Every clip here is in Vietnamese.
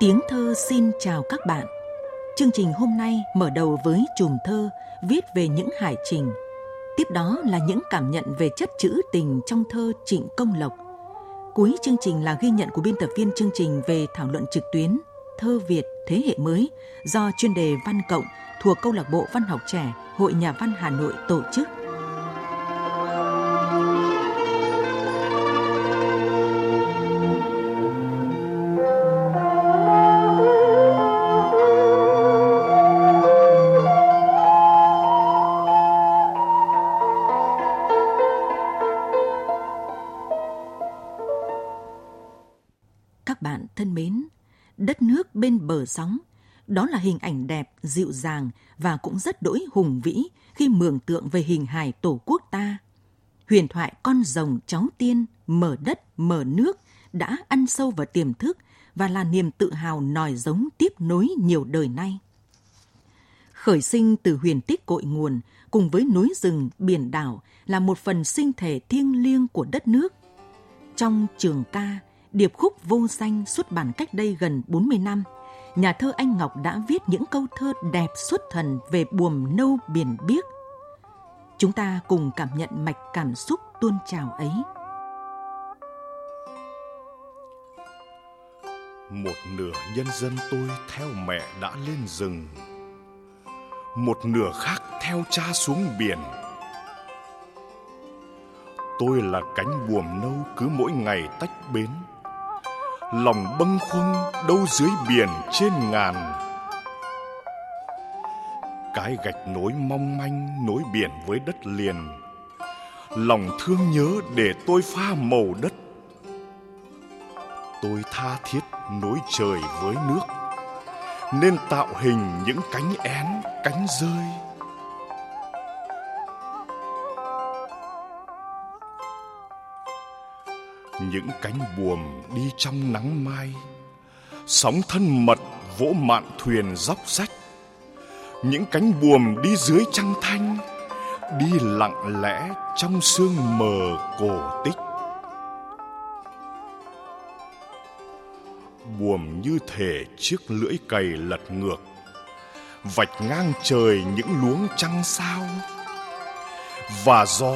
Tiếng thơ xin chào các bạn. Chương trình hôm nay mở đầu với chùm thơ viết về những hải trình. Tiếp đó là những cảm nhận về chất trữ tình trong thơ Trịnh Công Lộc. Cuối chương trình là ghi nhận của biên tập viên chương trình về thảo luận trực tuyến, Thơ Việt Thế hệ mới do chuyên đề Văn Cộng thuộc Câu lạc bộ Văn học trẻ, Hội Nhà văn Hà Nội tổ chức. Sóng, đó là hình ảnh đẹp, dịu dàng và cũng rất đỗi hùng vĩ khi mường tượng về hình hài tổ quốc ta. Huyền thoại con rồng cháu tiên, mở đất, mở nước đã ăn sâu vào tiềm thức và là niềm tự hào nòi giống tiếp nối nhiều đời nay. Khởi sinh từ huyền tích cội nguồn cùng với núi rừng, biển đảo là một phần sinh thể thiêng liêng của đất nước. Trong trường ca, điệp khúc vô danh xuất bản cách đây gần 40 năm, nhà thơ Anh Ngọc đã viết những câu thơ đẹp xuất thần về buồm nâu biển biếc. Chúng ta cùng cảm nhận mạch cảm xúc tuôn trào ấy. Một nửa nhân dân tôi theo mẹ đã lên rừng, Một nửa khác theo cha xuống biển Tôi là cánh buồm nâu cứ mỗi ngày tách bến Lòng bâng khuâng đâu dưới biển trên ngàn. Cái gạch nối mong manh nối biển với đất liền. Lòng thương nhớ để tôi pha màu đất. Tôi tha thiết nối trời với nước Nên tạo hình những cánh én, cánh rơi. Những cánh buồm đi trong nắng mai. Sóng thân mật vỗ mạn thuyền dốc sách những cánh buồm đi dưới trăng thanh, đi lặng lẽ trong sương mờ cổ tích. Buồm như thể chiếc lưỡi cày lật ngược, vạch ngang trời những luống trăng sao. Và gió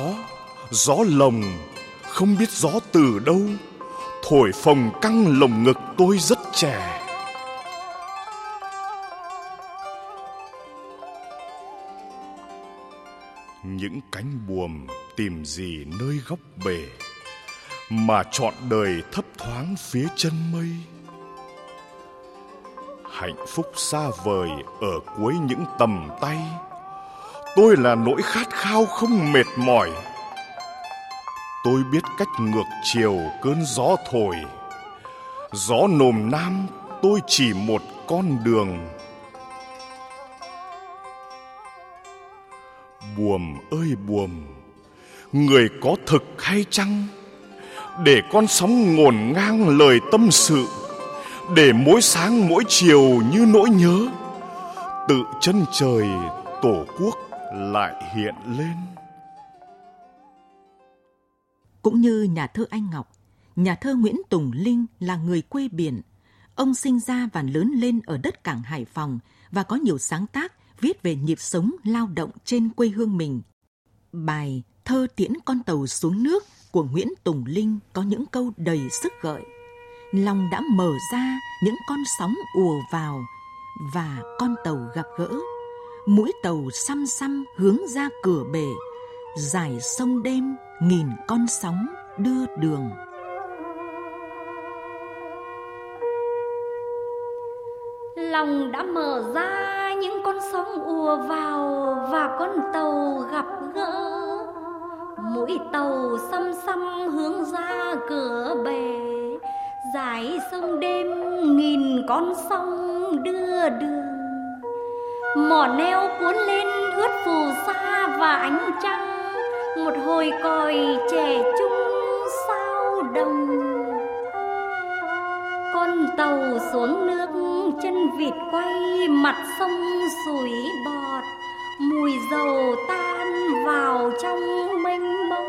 gió lồng không biết gió từ đâu, thổi phồng căng lồng ngực tôi rất trẻ. Những cánh buồm tìm gì nơi góc bể mà trọn đời thấp thoáng phía chân mây. Hạnh phúc xa vời ở cuối những tầm tay. Tôi là nỗi khát khao không mệt mỏi tôi biết cách ngược chiều cơn gió thổi. Gió nồm nam, tôi chỉ một con đường. Buồm ơi buồm, người có thực hay chăng? Để con sóng ngổn ngang lời tâm sự, để mỗi sáng mỗi chiều như nỗi nhớ, tự chân trời tổ quốc lại hiện lên. Cũng như nhà thơ Anh Ngọc, nhà thơ Nguyễn Tùng Linh là người quê biển. Ông sinh ra và lớn lên ở đất cảng Hải Phòng và có nhiều sáng tác viết về nhịp sống lao động trên quê hương mình. Bài Thơ tiễn con tàu xuống nước của Nguyễn Tùng Linh có những câu đầy sức gợi. Lòng đã mở ra những con sóng ùa vào và con tàu gặp gỡ. Mũi tàu xăm xăm hướng ra cửa bể, dài sông đêm nghìn con sóng đưa đường. Lòng đã mở ra những con sóng ùa vào và con tàu gặp gỡ. Mũi tàu xăm xăm hướng ra cửa bể dải sông đêm nghìn con sông đưa đường. Mỏ neo cuốn lên ướt phù sa và ánh trăng một hồi còi trẻ trung sao đồng. Con tàu xuống nước, chân vịt quay, mặt sông sủi bọt. Mùi dầu tan vào trong mênh mông.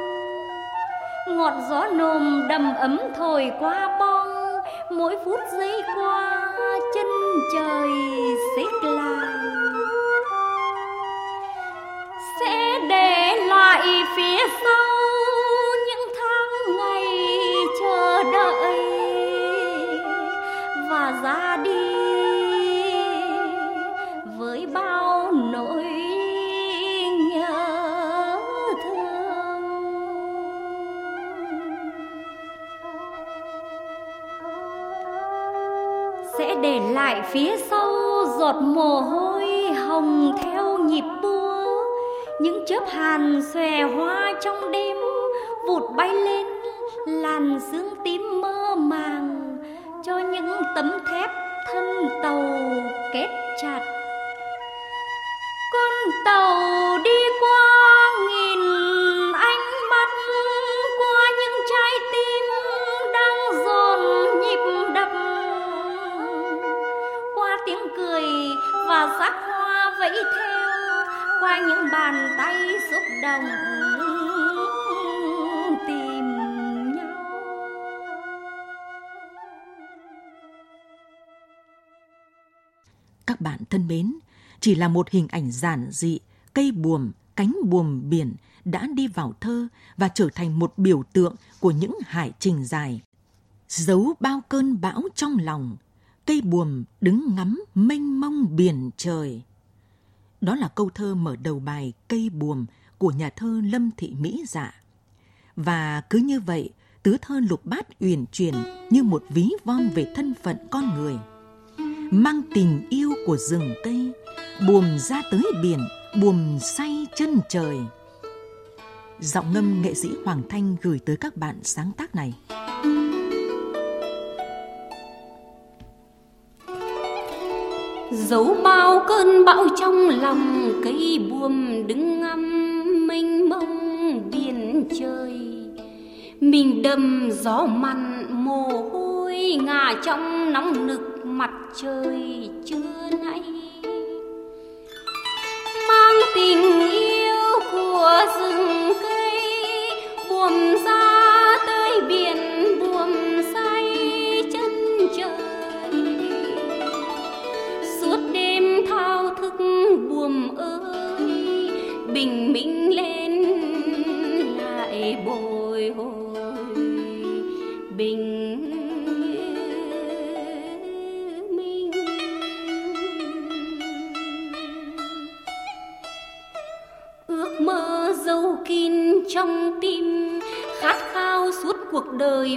Ngọt gió nồm đầm ấm thổi qua bong mỗi phút giây qua, chân trời xích lại lại phía sau những tháng ngày chờ đợi và ra đi với bao nỗi nhớ thương. Sẽ để lại phía sau giọt mồ hôi hồng theo nhịp buông những chớp hàn xòe hoa trong đêm, vụt bay lên, làn sương tím mơ màng cho những tấm thép thân tàu kết chặt. Con tàu đi qua nghìn ánh mắt, qua những trái tim đang dồn nhịp đập. Qua tiếng cười và sắc hoa vẫy theo qua những bàn tay xúc động tìm nhau Các bạn thân mến, chỉ là một hình ảnh giản dị, cây buồm, cánh buồm biển đã đi vào thơ và trở thành một biểu tượng của những hải trình dài. Giấu bao cơn bão trong lòng, cây buồm đứng ngắm mênh mông biển trời. Đó là câu thơ mở đầu bài Cây buồm của nhà thơ Lâm Thị Mỹ Dạ. Và cứ như vậy, tứ thơ lục bát uyển chuyển như một ví von về thân phận con người. Mang tình yêu của rừng cây, buồm ra tới biển, buồm say chân trời. Giọng ngâm nghệ sĩ Hoàng Thanh gửi tới các bạn sáng tác này. Dấu bao cơn bão trong lòng, cây buồm đứng ngắm mênh mông biển trời. Mình đầm gió mặn, mồ hôi ngả trong nóng nực mặt trời trưa nay. Mang tình yêu của rừng cây, buồm ra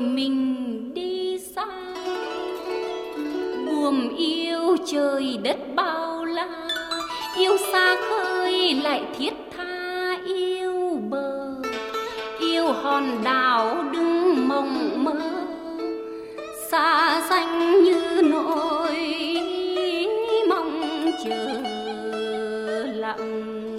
mình đi xa. Buồm yêu trời đất bao la, yêu xa khơi lại thiết tha yêu bờ. Yêu hòn đảo đứng mộng mơ, xa xanh như nỗi mong chờ lặng.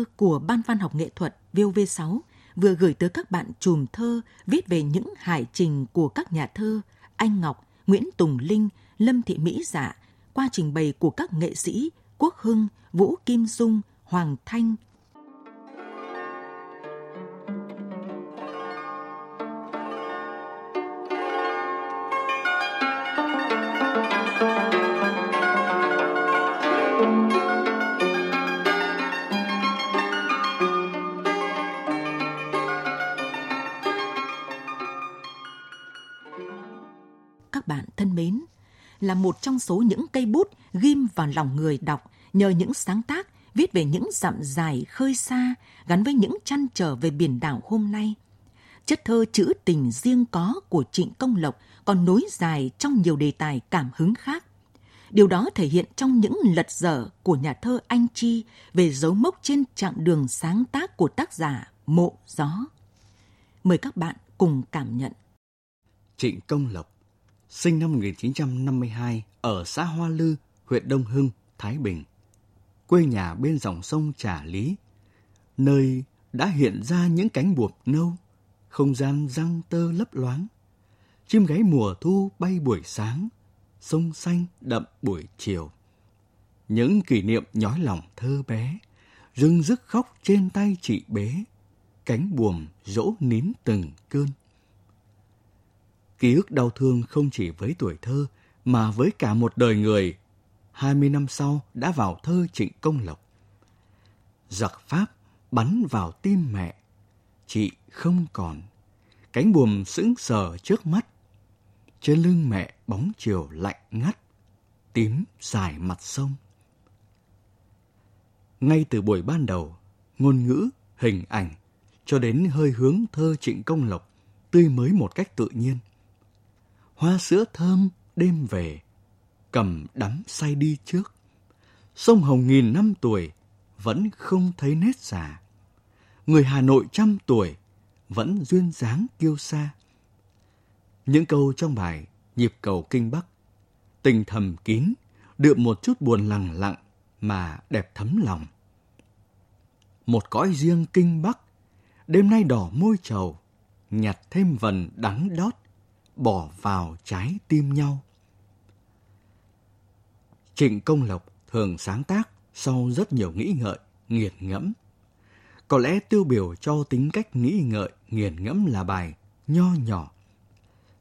Thơ của Ban văn học nghệ thuật VOV6 vừa gửi tới các bạn chùm thơ viết về những hải trình của các nhà thơ Anh Ngọc, Nguyễn Tùng Linh, Lâm Thị Mỹ Dạ qua trình bày của các nghệ sĩ Quốc Hưng, Vũ Kim Dung, Hoàng Thanh, một trong số những cây bút ghim vào lòng người đọc nhờ những sáng tác viết về những dặm dài khơi xa gắn với những chăn trở về biển đảo hôm nay. Chất thơ trữ tình riêng có của Trịnh Công Lộc còn nối dài trong nhiều đề tài cảm hứng khác. Điều đó thể hiện trong những lật dở của nhà thơ Anh Chi về dấu mốc trên chặng đường sáng tác của tác giả Mộ Gió. Mời các bạn cùng cảm nhận. Trịnh Công Lộc, sinh năm 1952 ở xã Hoa Lư, huyện Đông Hưng, Thái Bình. Quê nhà bên dòng sông Trà Lý, nơi đã hiện ra những cánh buồm nâu, không gian răng tơ lấp loáng. Chim gáy mùa thu bay buổi sáng, sông xanh đậm buổi chiều. Những kỷ niệm nhói lòng thơ bé, rưng rức khóc trên tay chị bế, cánh buồm dỗ nín từng cơn. Ký ức đau thương không chỉ với tuổi thơ mà với cả một đời người. 20 năm sau đã vào thơ Trịnh Công Lộc. Giặc Pháp bắn vào tim mẹ, chị không còn. Cánh buồm sững sờ trước mắt. Trên lưng mẹ bóng chiều lạnh ngắt, tím dài mặt sông. Ngay từ buổi ban đầu, ngôn ngữ, hình ảnh cho đến hơi hướng thơ Trịnh Công Lộc tươi mới một cách tự nhiên. Hoa sữa thơm đêm về, cầm đắm say đi trước. Sông Hồng nghìn năm tuổi vẫn không thấy nét già. Người Hà Nội trăm tuổi vẫn duyên dáng kiêu xa. Những câu trong bài Nhịp cầu Kinh Bắc, tình thầm kín, đượm một chút buồn lặng lặng mà đẹp thấm lòng. Một cõi riêng Kinh Bắc, đêm nay đỏ môi trầu, nhặt thêm vần đắng đót, bỏ vào trái tim nhau. Trịnh Công Lộc thường sáng tác sau rất nhiều nghĩ ngợi, nghiền ngẫm. Có lẽ tiêu biểu cho tính cách nghĩ ngợi, nghiền ngẫm là bài Nho nhỏ.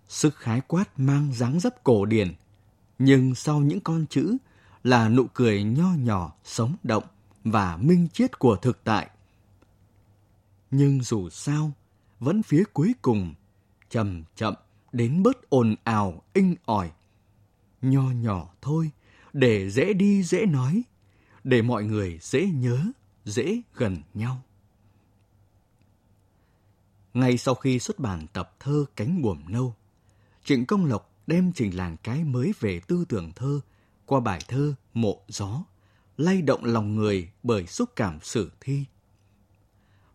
Sức khái quát mang dáng dấp cổ điển, nhưng sau những con chữ là nụ cười nho nhỏ, sống động và minh triết của thực tại. Nhưng dù sao, vẫn phía cuối cùng, chậm chậm đến bớt ồn ào, inh ỏi. Nho nhỏ thôi, để dễ đi dễ nói, để mọi người dễ nhớ, dễ gần nhau. Ngay sau khi xuất bản tập thơ Cánh buồm nâu, Trịnh Công Lộc đem trình làng cái mới về tư tưởng thơ qua bài thơ Mộ Gió, lay động lòng người bởi xúc cảm sử thi.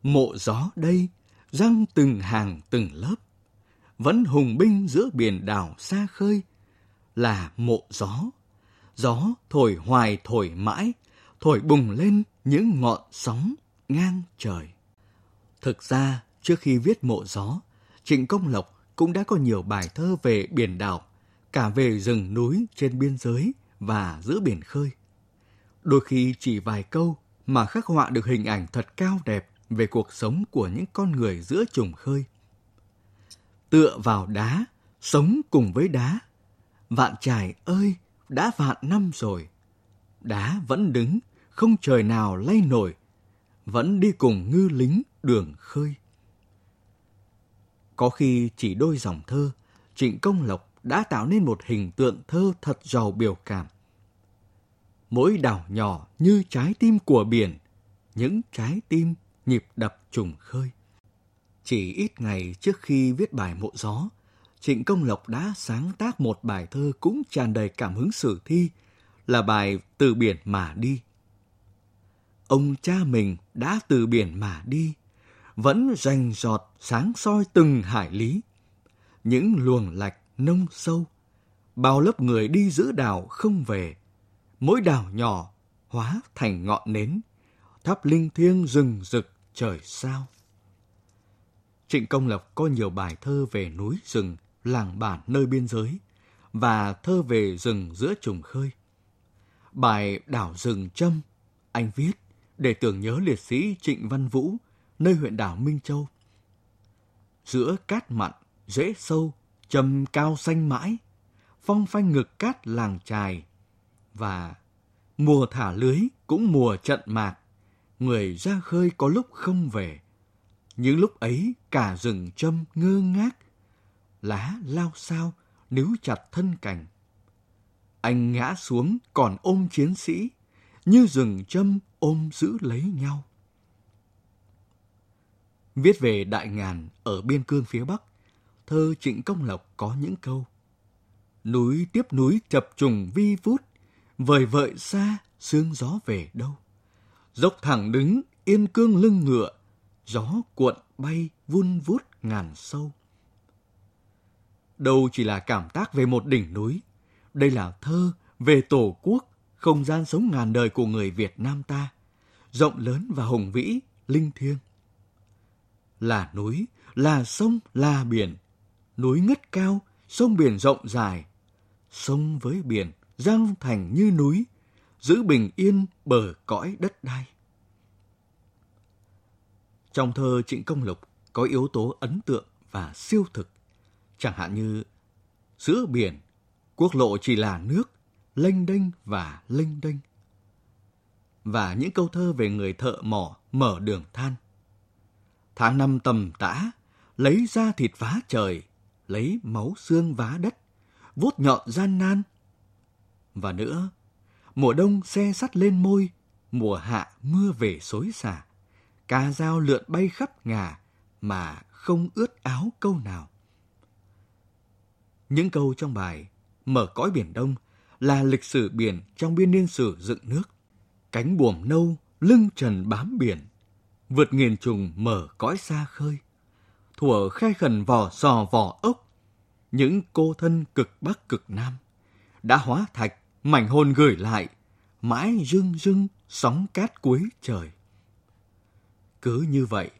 Mộ gió đây, răng từng hàng từng lớp, vẫn hùng binh giữa biển đảo xa khơi, là mộ gió. Gió thổi hoài thổi mãi, thổi bùng lên những ngọn sóng ngang trời. Thực ra, trước khi viết mộ gió, Trịnh Công Lộc cũng đã có nhiều bài thơ về biển đảo, cả về rừng núi trên biên giới và giữa biển khơi. Đôi khi chỉ vài câu mà khắc họa được hình ảnh thật cao đẹp về cuộc sống của những con người giữa trùng khơi tựa vào đá, sống cùng với đá. Vạn trải ơi, đã vạn năm rồi. Đá vẫn đứng, không trời nào lay nổi, vẫn đi cùng ngư lính đường khơi. Có khi chỉ đôi dòng thơ, Trịnh Công Lộc đã tạo nên một hình tượng thơ thật giàu biểu cảm. Mỗi đảo nhỏ như trái tim của biển, những trái tim nhịp đập trùng khơi. Chỉ ít ngày trước khi viết bài Mộ Gió, Trịnh Công Lộc đã sáng tác một bài thơ cũng tràn đầy cảm hứng sử thi, là bài Từ biển mà đi. Ông cha mình đã từ biển mà đi, vẫn rành giọt sáng soi từng hải lý. Những luồng lạch nông sâu, bao lớp người đi giữ đảo không về, mỗi đảo nhỏ hóa thành ngọn nến, thắp linh thiêng rừng rực trời sao. Trịnh Công Lộc có nhiều bài thơ về núi rừng, làng bản nơi biên giới và thơ về rừng giữa trùng khơi. Bài Đảo rừng Trâm anh viết để tưởng nhớ liệt sĩ Trịnh Văn Vũ nơi huyện đảo Minh Châu. Giữa cát mặn, rễ sâu, trầm cao xanh mãi, phong phanh ngực cát làng trài và mùa thả lưới cũng mùa trận mạc, người ra khơi có lúc không về những lúc ấy cả rừng châm ngơ ngác, lá lao sao, níu chặt thân cành Anh ngã xuống còn ôm chiến sĩ, như rừng châm ôm giữ lấy nhau. Viết về đại ngàn ở biên cương phía Bắc, thơ Trịnh Công Lộc có những câu. Núi tiếp núi chập trùng vi vút, vời vợi xa, sương gió về đâu. Dốc thẳng đứng, yên cương lưng ngựa, gió cuộn bay vun vút ngàn sâu. Đâu chỉ là cảm tác về một đỉnh núi, đây là thơ về tổ quốc, không gian sống ngàn đời của người Việt Nam ta, rộng lớn và hùng vĩ, linh thiêng. Là núi, là sông, là biển, núi ngất cao, sông biển rộng dài, sông với biển giang thành như núi, giữ bình yên bờ cõi đất đai. Trong thơ Trịnh Công Lục có yếu tố ấn tượng và siêu thực, chẳng hạn như giữa biển, quốc lộ chỉ là nước, lênh đênh và lênh đênh. Và những câu thơ về người thợ mỏ mở đường than. Tháng năm tầm tã, lấy ra thịt vá trời, lấy máu xương vá đất, vuốt nhọn gian nan. Và nữa, mùa đông xe sắt lên môi, mùa hạ mưa về xối xả, cá dao lượn bay khắp ngà mà không ướt áo câu nào. Những câu trong bài Mở cõi biển Đông là lịch sử biển trong biên niên sử dựng nước. Cánh buồm nâu, lưng trần bám biển, vượt nghìn trùng mở cõi xa khơi. Thủa khai khẩn vỏ sò vỏ ốc, những cô thân cực bắc cực nam đã hóa thạch mảnh hồn gửi lại mãi rưng rưng sóng cát cuối trời cứ như vậy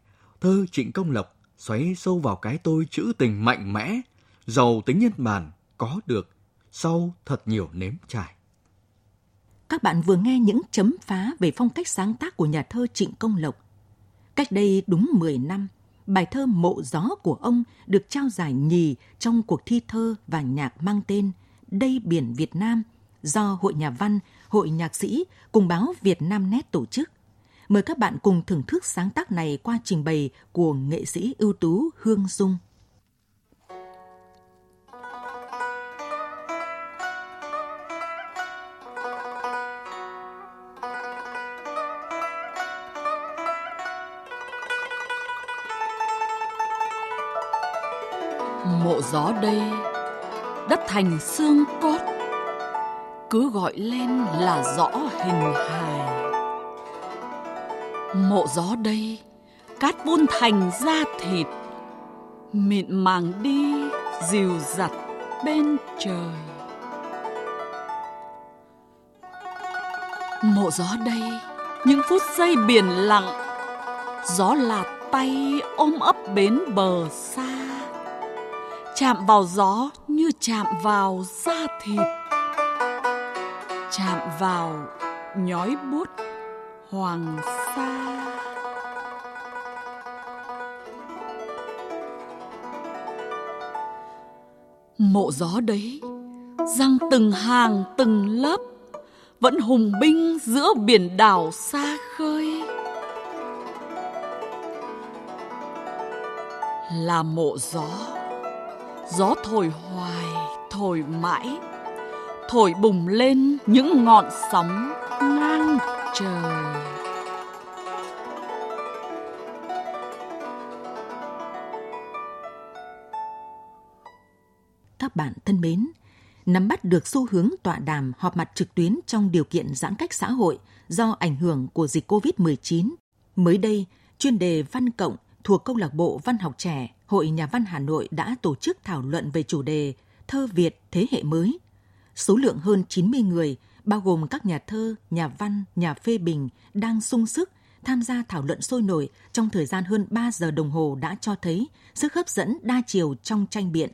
thơ trịnh công lộc xoáy sâu vào cái tôi trữ tình mạnh mẽ giàu tính nhân bản có được sau thật nhiều nếm trải các bạn vừa nghe những chấm phá về phong cách sáng tác của nhà thơ Trịnh Công Lộc. Cách đây đúng 10 năm, bài thơ Mộ Gió của ông được trao giải nhì trong cuộc thi thơ và nhạc mang tên Đây Biển Việt Nam do Hội Nhà văn, Hội Nhạc sĩ cùng báo Việt Nam Net tổ chức. Mời các bạn cùng thưởng thức sáng tác này qua trình bày của nghệ sĩ ưu tú Hương Dung. mộ gió đây đất thành xương cốt, cứ gọi lên là rõ hình hài mộ gió đây, cát vun thành da thịt, mịn màng đi, dìu giặt bên trời. Mộ gió đây, những phút giây biển lặng, gió lạt tay ôm ấp bến bờ xa, chạm vào gió như chạm vào da thịt, chạm vào nhói bút hoàng sa mộ gió đấy răng từng hàng từng lớp, vẫn hùng binh giữa biển đảo xa khơi. Là mộ gió gió thổi hoài, thổi mãi, thổi bùng lên những ngọn sóng ngang trời. Bạn thân mến nắm bắt được xu hướng tọa đàm họp mặt trực tuyến trong điều kiện giãn cách xã hội do ảnh hưởng của dịch COVID-19. Mới đây, chuyên đề văn cộng thuộc câu lạc bộ văn học trẻ Hội Nhà văn Hà Nội đã tổ chức thảo luận về chủ đề Thơ Việt thế hệ mới. Số lượng hơn 90 người, bao gồm các nhà thơ, nhà văn, nhà phê bình, đang sung sức tham gia thảo luận sôi nổi trong thời gian hơn 3 giờ đồng hồ đã cho thấy sức hấp dẫn đa chiều trong tranh biện.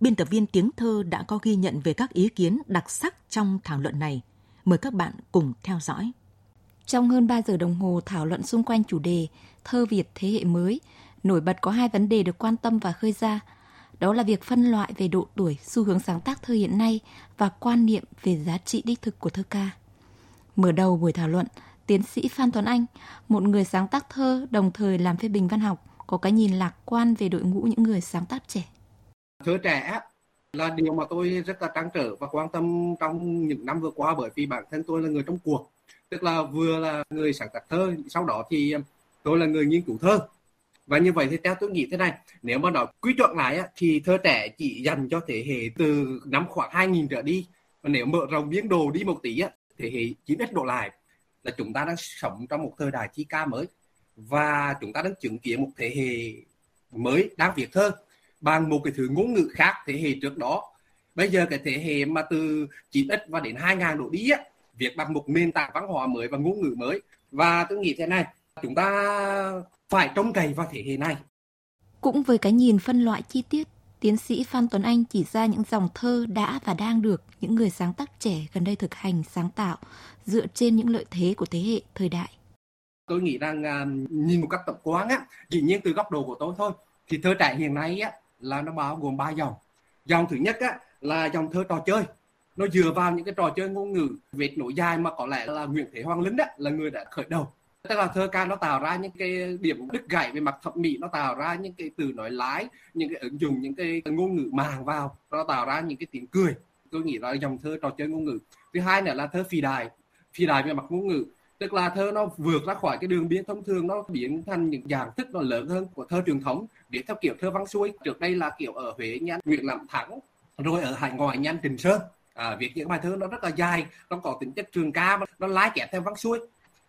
Biên tập viên tiếng thơ đã có ghi nhận về các ý kiến đặc sắc trong thảo luận này. Mời các bạn cùng theo dõi. Trong hơn 3 giờ đồng hồ thảo luận xung quanh chủ đề Thơ Việt thế hệ mới, nổi bật có hai vấn đề được quan tâm và khơi ra. Đó là việc phân loại về độ tuổi, xu hướng sáng tác thơ hiện nay và quan niệm về giá trị đích thực của thơ ca. Mở đầu buổi thảo luận, tiến sĩ Phan Tuấn Anh, một người sáng tác thơ đồng thời làm phê bình văn học, có cái nhìn lạc quan về đội ngũ những người sáng tác trẻ. Thơ trẻ, là điều mà tôi rất là trăn trở và quan tâm trong những năm vừa qua bởi vì bản thân tôi là người trong cuộc. Tức là vừa là người sáng tác thơ, sau đó thì tôi là người nghiên cứu thơ. Và như vậy thì theo tôi nghĩ thế này, nếu mà nói quy chuẩn lại thì thơ trẻ chỉ dành cho thế hệ từ năm khoảng 2000 trở đi. Và nếu mở rộng biến đồ đi một tí thế hệ 9x độ lại, là chúng ta đang sống trong một thời đại chi ca mới. Và chúng ta đang chứng kiến một thế hệ mới đang viết thơ bằng một cái thứ ngôn ngữ khác thế hệ trước đó. Bây giờ cái thế hệ mà từ 9x và đến 2000 độ đi á viết bằng một nền tảng văn hóa mới và ngôn ngữ mới. Và tôi nghĩ thế này chúng ta phải trông cậy vào thế hệ này. Cũng với cái nhìn phân loại chi tiết tiến sĩ Phan Tuấn Anh chỉ ra những dòng thơ đã và đang được những người sáng tác trẻ gần đây thực hành sáng tạo dựa trên những lợi thế của thế hệ thời đại. Tôi nghĩ rằng uh, nhìn một cách tổng quán á, dĩ nhiên từ góc độ của tôi thôi, thì thơ trẻ hiện nay á là nó bao gồm ba dòng. Dòng thứ nhất á, là dòng thơ trò chơi. Nó dựa vào những cái trò chơi ngôn ngữ vệt nổi dài mà có lẽ là Nguyễn Thế Hoàng lính đó là người đã khởi đầu. Tức là thơ ca nó tạo ra những cái điểm đứt gãy về mặt thẩm mỹ, nó tạo ra những cái từ nói lái, những cái ứng dụng, những cái ngôn ngữ màng vào, nó tạo ra những cái tiếng cười. Tôi nghĩ là dòng thơ trò chơi ngôn ngữ. Thứ hai nữa là thơ phi đài phi đài về mặt ngôn ngữ. Tức là thơ nó vượt ra khỏi cái đường biên thông thường, nó biến thành những dạng thức nó lớn hơn của thơ truyền thống viết theo kiểu thơ văn xuôi trước đây là kiểu ở huế nhanh nguyễn làm thắng rồi ở hải ngoại nhanh trình sơn. À, viết những bài thơ nó rất là dài nó có tính chất trường ca nó lái kẹp theo văn xuôi.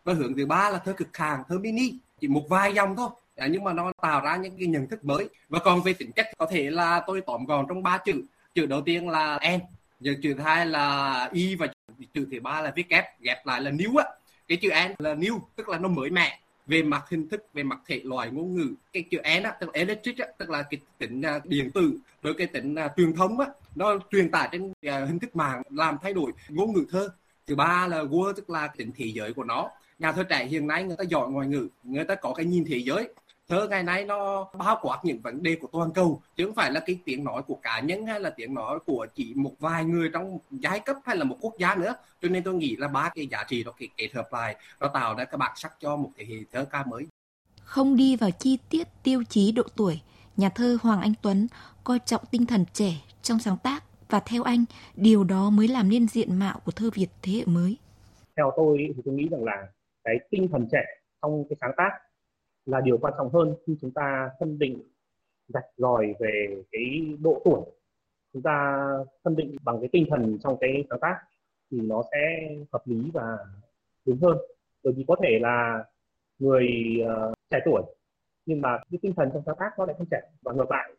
Và hướng thứ ba là thơ cực hàng thơ mini chỉ một vài dòng thôi. À, nhưng mà nó tạo ra những cái nhận thức mới. Và còn về tính chất có thể là tôi tóm gọn trong ba chữ. Chữ đầu tiên là em giờ chữ thứ hai là y và chữ thứ ba là viết ghép ghép lại là new á. Cái chữ n là new tức là nó mới mẻ về mặt hình thức về mặt thể loại ngôn ngữ cái chữ e n á tức là electric á tức là cái tính uh, điện tử rồi cái tính uh, truyền thống á nó truyền tải trên uh, hình thức mạng làm thay đổi ngôn ngữ thơ. Thứ ba là world tức là tính thế giới của nó. Nhà thơ trẻ hiện nay người ta giỏi ngoại ngữ người ta có cái nhìn thế giới thơ ngày nay nó bao quát những vấn đề của toàn cầu chứ không phải là cái tiếng nói của cá nhân hay là tiếng nói của chỉ một vài người trong giai cấp hay là một quốc gia nữa. Cho nên tôi nghĩ là ba cái giá trị đó cái kết hợp lại nó tạo ra cái bản sắc cho một thế hệ thơ ca mới. Không đi vào chi tiết tiêu chí độ tuổi nhà thơ Hoàng Anh Tuấn coi trọng tinh thần trẻ trong sáng tác và theo anh điều đó mới làm nên diện mạo của thơ Việt thế hệ mới. Theo tôi thì tôi nghĩ rằng là cái tinh thần trẻ trong cái sáng tác là điều quan trọng hơn khi chúng ta phân định rạch ròi về cái độ tuổi. Chúng ta phân định bằng cái tinh thần trong cái sáng tác thì nó sẽ hợp lý và đúng hơn. Bởi vì có thể là người uh, trẻ tuổi nhưng mà cái tinh thần trong sáng tác nó lại không trẻ và ngược lại.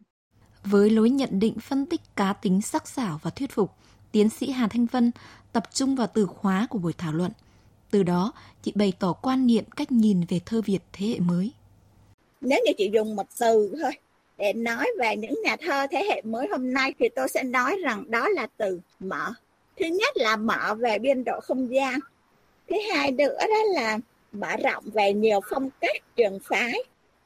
Với lối nhận định phân tích cá tính sắc sảo và thuyết phục tiến sĩ Hà Thanh Vân tập trung vào từ khóa của buổi thảo luận. Từ đó, chị bày tỏ quan niệm cách nhìn về thơ Việt thế hệ mới. Nếu như chị dùng một từ thôi để nói về những nhà thơ thế hệ mới hôm nay thì tôi sẽ nói rằng đó là từ mở. Thứ nhất là mở về biên độ không gian. Thứ hai nữa đó là mở rộng về nhiều phong cách trường phái.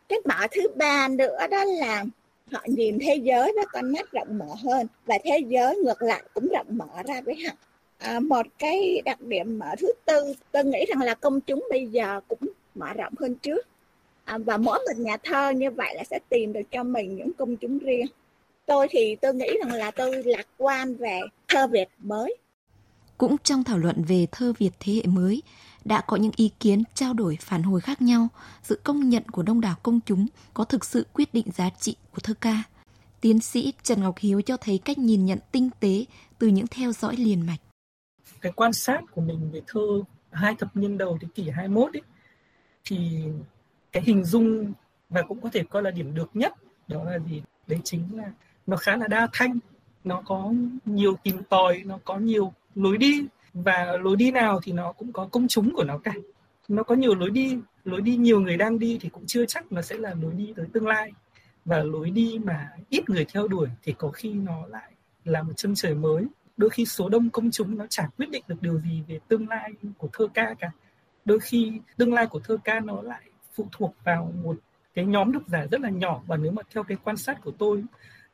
Cái mở thứ ba nữa đó là họ nhìn thế giới với con mắt rộng mở hơn và thế giới ngược lại cũng rộng mở ra với họ à, một cái đặc điểm mở thứ tư tôi nghĩ rằng là công chúng bây giờ cũng mở rộng hơn trước à, và mỗi một nhà thơ như vậy là sẽ tìm được cho mình những công chúng riêng. Tôi thì tôi nghĩ rằng là tôi lạc quan về thơ Việt mới. Cũng trong thảo luận về thơ Việt thế hệ mới đã có những ý kiến trao đổi phản hồi khác nhau sự công nhận của đông đảo công chúng có thực sự quyết định giá trị của thơ ca. Tiến sĩ Trần Ngọc Hiếu cho thấy cách nhìn nhận tinh tế từ những theo dõi liền mạch. Cái quan sát của mình về thơ hai thập niên đầu thế kỷ 21 ấy, thì cái hình dung và cũng có thể coi là điểm được nhất, đó là gì? Đấy chính là nó khá là đa thanh, nó có nhiều tìm tòi, nó có nhiều lối đi, và lối đi nào thì nó cũng có công chúng của nó cả. Nó có nhiều lối đi lối đi nhiều người đang đi thì cũng chưa chắc nó sẽ là lối đi tới tương lai. Và lối đi mà ít người theo đuổi thì có khi nó lại là một chân trời mới. Đôi khi số đông công chúng nó chẳng quyết định được điều gì về tương lai của thơ ca cả. Đôi khi tương lai của thơ ca nó lại phụ thuộc vào một cái nhóm độc giả rất là nhỏ. Và nếu mà theo cái quan sát của tôi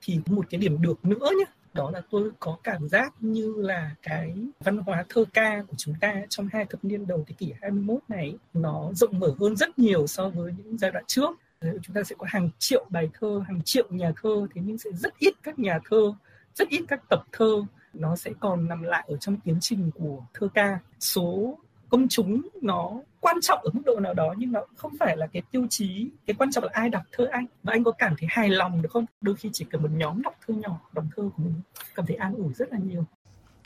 thì một cái điểm được nữa nhé đó là tôi có cảm giác như là cái văn hóa thơ ca của chúng ta trong hai thập niên đầu thế kỷ 21 này nó rộng mở hơn rất nhiều so với những giai đoạn trước. Chúng ta sẽ có hàng triệu bài thơ, hàng triệu nhà thơ thế nhưng sẽ rất ít các nhà thơ, rất ít các tập thơ nó sẽ còn nằm lại ở trong tiến trình của thơ ca. Số công chúng nó quan trọng ở mức độ nào đó nhưng nó không phải là cái tiêu chí cái quan trọng là ai đọc thơ anh. Và anh có cảm thấy hài lòng được không? Đôi khi chỉ cần một nhóm đọc thơ nhỏ đọc thơ của mình cảm thấy an ủi rất là nhiều.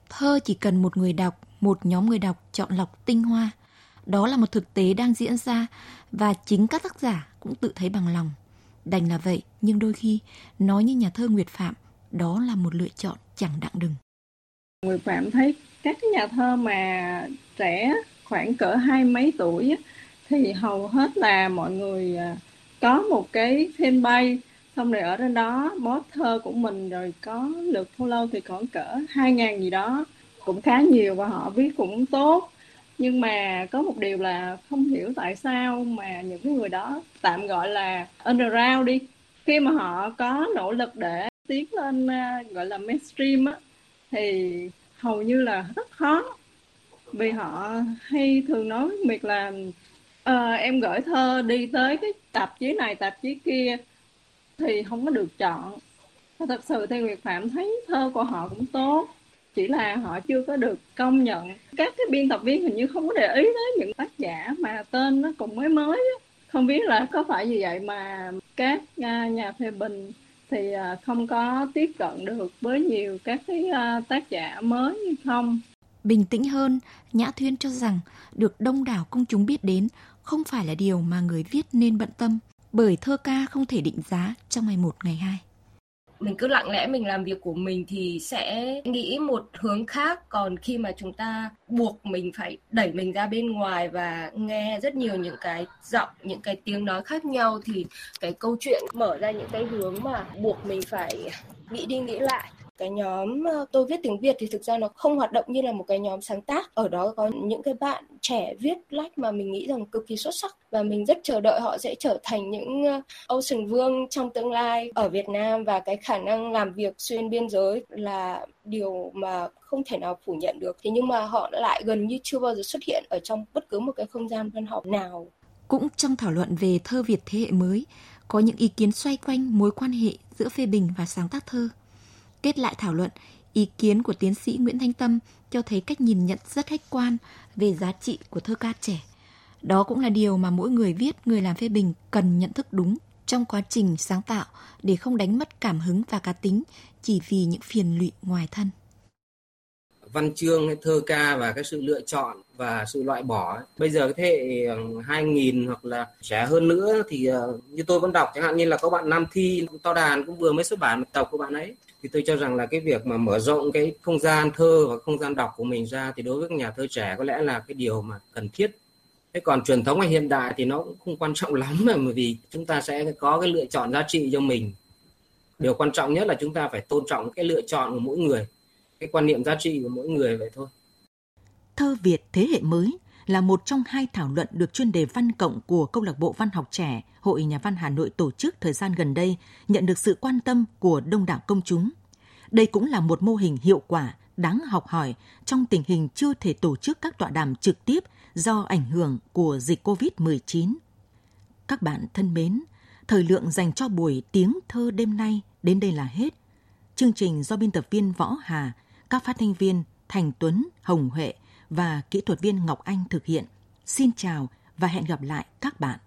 Thơ chỉ cần một người đọc một nhóm người đọc chọn lọc tinh hoa. Đó là một thực tế đang diễn ra và chính các tác giả cũng tự thấy bằng lòng. Đành là vậy nhưng đôi khi nói như nhà thơ nguyệt phạm đó là một lựa chọn chẳng đặng đừng. Nguyệt phạm thấy các nhà thơ mà trẻ khoảng cỡ hai mấy tuổi thì hầu hết là mọi người à, có một cái fanpage, xong rồi ở trên đó post thơ của mình, rồi có lượt follow thì khoảng cỡ hai ngàn gì đó, cũng khá nhiều và họ viết cũng tốt. Nhưng mà có một điều là không hiểu tại sao mà những cái người đó tạm gọi là underground đi. Khi mà họ có nỗ lực để tiến lên à, gọi là mainstream á, thì hầu như là rất khó vì họ hay thường nói với Miệt là uh, em gửi thơ đi tới cái tạp chí này tạp chí kia thì không có được chọn. Và thật sự thì Nguyệt Phạm thấy thơ của họ cũng tốt chỉ là họ chưa có được công nhận. Các cái biên tập viên hình như không có để ý tới những tác giả mà tên nó cũng mới mới không biết là có phải vì vậy mà các à, nhà phê bình thì à, không có tiếp cận được với nhiều các cái à, tác giả mới hay không? Bình tĩnh hơn, nhã thuyên cho rằng được đông đảo công chúng biết đến không phải là điều mà người viết nên bận tâm, bởi thơ ca không thể định giá trong ngày một, ngày hai. Mình cứ lặng lẽ mình làm việc của mình thì sẽ nghĩ một hướng khác, còn khi mà chúng ta buộc mình phải đẩy mình ra bên ngoài và nghe rất nhiều những cái giọng, những cái tiếng nói khác nhau thì cái câu chuyện mở ra những cái hướng mà buộc mình phải nghĩ đi nghĩ lại cái nhóm ờ, tôi viết tiếng Việt thì thực ra nó không hoạt động như là một cái nhóm sáng tác. Ở đó có những cái bạn trẻ viết lách mà mình nghĩ rằng cực kỳ xuất sắc và mình rất chờ đợi họ sẽ trở thành những ờ, Ocean Vương trong tương lai ở Việt Nam và cái khả năng làm việc xuyên biên giới là điều mà không thể nào phủ nhận được. Thế nhưng mà họ lại gần như chưa bao giờ xuất hiện ở trong bất cứ một cái không gian văn học nào. Cũng trong thảo luận về thơ Việt thế hệ mới, có những ý kiến xoay quanh mối quan hệ giữa phê bình và sáng tác thơ. Kết lại thảo luận, ý kiến của tiến sĩ Nguyễn Thanh Tâm cho thấy cách nhìn nhận rất khách quan về giá trị của thơ ca trẻ. Đó cũng là điều mà mỗi người viết, người làm phê bình cần nhận thức đúng trong quá trình sáng tạo để không đánh mất cảm hứng và cá tính chỉ vì những phiền lụy ngoài thân. Văn chương, thơ ca và cái sự lựa chọn và sự loại bỏ. Bây giờ cái thế hệ ờ, 2000 hoặc là trẻ hơn nữa thì ờ, như tôi vẫn đọc chẳng hạn như là có bạn Nam Thi To Đàn cũng vừa mới xuất bản một tập của bạn ấy. Thì tôi cho rằng là cái việc mà mở rộng cái không gian thơ và không gian đọc của mình ra thì đối với các nhà thơ trẻ có lẽ là cái điều mà cần thiết. Thế còn truyền thống hay hiện đại thì nó cũng không quan trọng lắm mà bởi vì chúng ta sẽ có cái lựa chọn giá trị cho mình. Điều quan trọng nhất là chúng ta phải tôn trọng cái lựa chọn của mỗi người cái quan niệm giá trị của mỗi người vậy thôi thơ Việt thế hệ mới là một trong hai thảo luận được chuyên đề văn cộng của Câu lạc bộ Văn học trẻ Hội Nhà văn Hà Nội tổ chức thời gian gần đây nhận được sự quan tâm của đông đảo công chúng. Đây cũng là một mô hình hiệu quả, đáng học hỏi trong tình hình chưa thể tổ chức các tọa đàm trực tiếp do ảnh hưởng của dịch COVID-19. Các bạn thân mến, thời lượng dành cho buổi tiếng thơ đêm nay đến đây là hết. Chương trình do biên tập viên Võ Hà, các phát thanh viên Thành Tuấn, Hồng Huệ và kỹ thuật viên Ngọc Anh thực hiện. Xin chào và hẹn gặp lại các bạn.